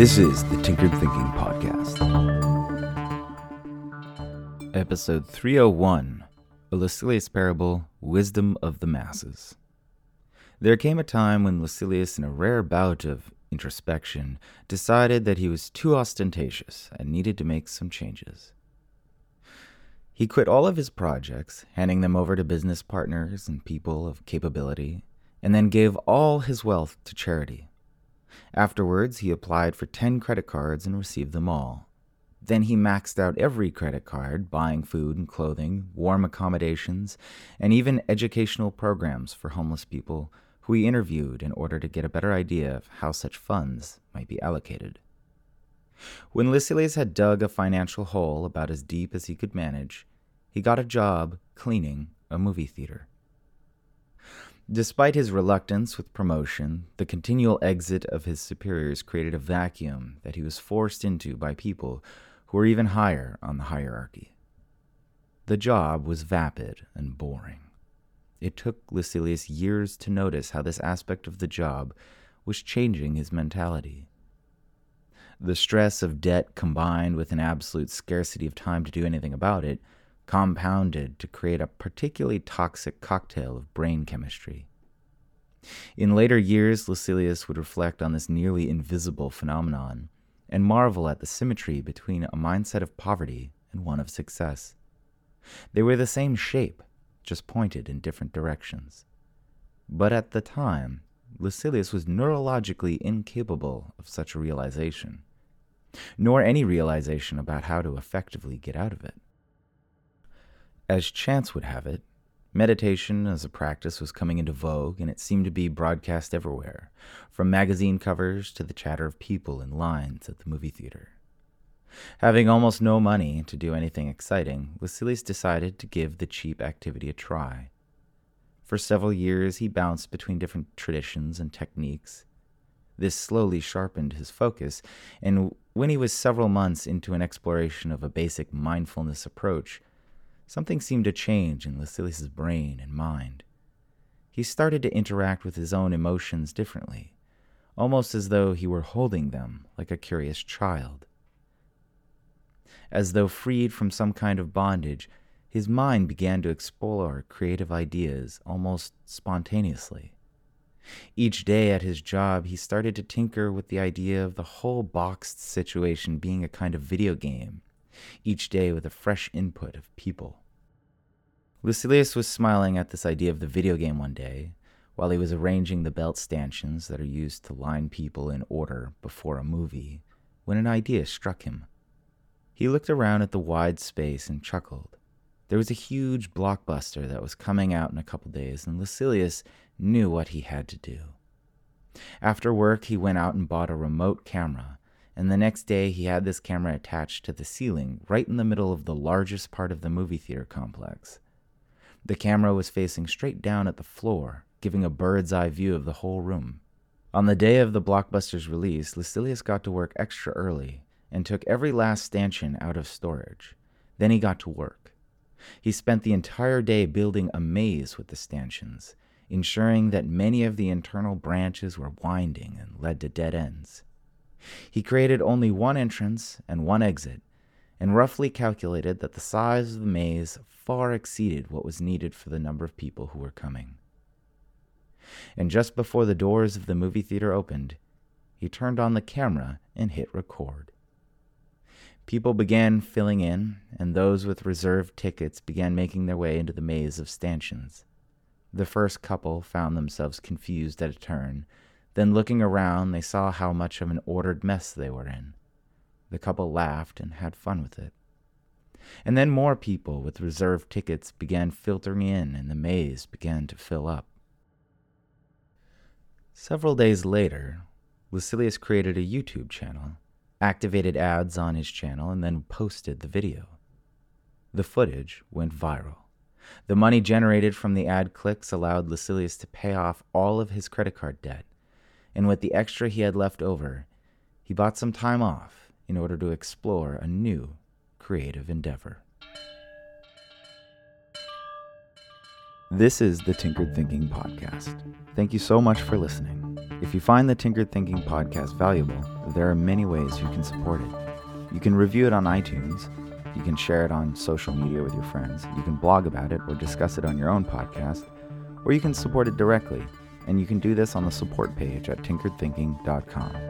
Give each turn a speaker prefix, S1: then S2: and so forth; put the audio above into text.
S1: This is the Tinkered Thinking Podcast. Episode 301 A Lucilius Parable Wisdom of the Masses. There came a time when Lucilius, in a rare bout of introspection, decided that he was too ostentatious and needed to make some changes. He quit all of his projects, handing them over to business partners and people of capability, and then gave all his wealth to charity. Afterwards, he applied for 10 credit cards and received them all. Then he maxed out every credit card, buying food and clothing, warm accommodations, and even educational programs for homeless people who he interviewed in order to get a better idea of how such funds might be allocated. When Lucilius had dug a financial hole about as deep as he could manage, he got a job cleaning a movie theater. Despite his reluctance with promotion, the continual exit of his superiors created a vacuum that he was forced into by people who were even higher on the hierarchy. The job was vapid and boring. It took Lucilius years to notice how this aspect of the job was changing his mentality. The stress of debt combined with an absolute scarcity of time to do anything about it compounded to create a particularly toxic cocktail of brain chemistry. In later years, Lucilius would reflect on this nearly invisible phenomenon and marvel at the symmetry between a mindset of poverty and one of success. They were the same shape, just pointed in different directions. But at the time, Lucilius was neurologically incapable of such a realization, nor any realization about how to effectively get out of it. As chance would have it, meditation as a practice was coming into vogue, and it seemed to be broadcast everywhere, from magazine covers to the chatter of people in lines at the movie theater. Having almost no money to do anything exciting, Lucilius decided to give the cheap activity a try. For several years, he bounced between different traditions and techniques. This slowly sharpened his focus, and when he was several months into an exploration of a basic mindfulness approach, Something seemed to change in Lucilius's brain and mind. He started to interact with his own emotions differently, almost as though he were holding them like a curious child. As though freed from some kind of bondage, his mind began to explore creative ideas almost spontaneously. Each day at his job, he started to tinker with the idea of the whole boxed situation being a kind of video game each day with a fresh input of people. Lucilius was smiling at this idea of the video game one day while he was arranging the belt stanchions that are used to line people in order before a movie when an idea struck him. He looked around at the wide space and chuckled. There was a huge blockbuster that was coming out in a couple days, and Lucilius knew what he had to do. After work, he went out and bought a remote camera and the next day he had this camera attached to the ceiling right in the middle of the largest part of the movie theater complex. The camera was facing straight down at the floor, giving a bird's eye view of the whole room. On the day of the blockbuster's release, Lucilius got to work extra early and took every last stanchion out of storage. Then he got to work. He spent the entire day building a maze with the stanchions, ensuring that many of the internal branches were winding and led to dead ends. He created only one entrance and one exit, and roughly calculated that the size of the maze far exceeded what was needed for the number of people who were coming. And just before the doors of the movie theater opened, he turned on the camera and hit record. People began filling in, and those with reserved tickets began making their way into the maze of stanchions. The first couple found themselves confused at a turn then, looking around, they saw how much of an ordered mess they were in. The couple laughed and had fun with it. And then more people with reserved tickets began filtering in, and the maze began to fill up. Several days later, Lucilius created a YouTube channel, activated ads on his channel, and then posted the video. The footage went viral. The money generated from the ad clicks allowed Lucilius to pay off all of his credit card debt and with the extra he had left over, he bought some time off in order to explore a new creative endeavor. This is the Tinkered Thinking Podcast. Thank you so much for listening. If you find the Tinkered Thinking podcast valuable, there are many ways you can support it. You can review it on iTunes, you can share it on social media with your friends, you can blog about it or discuss it on your own podcast, or you can support it directly, and you can do this on the support page at tinkeredthinking.com.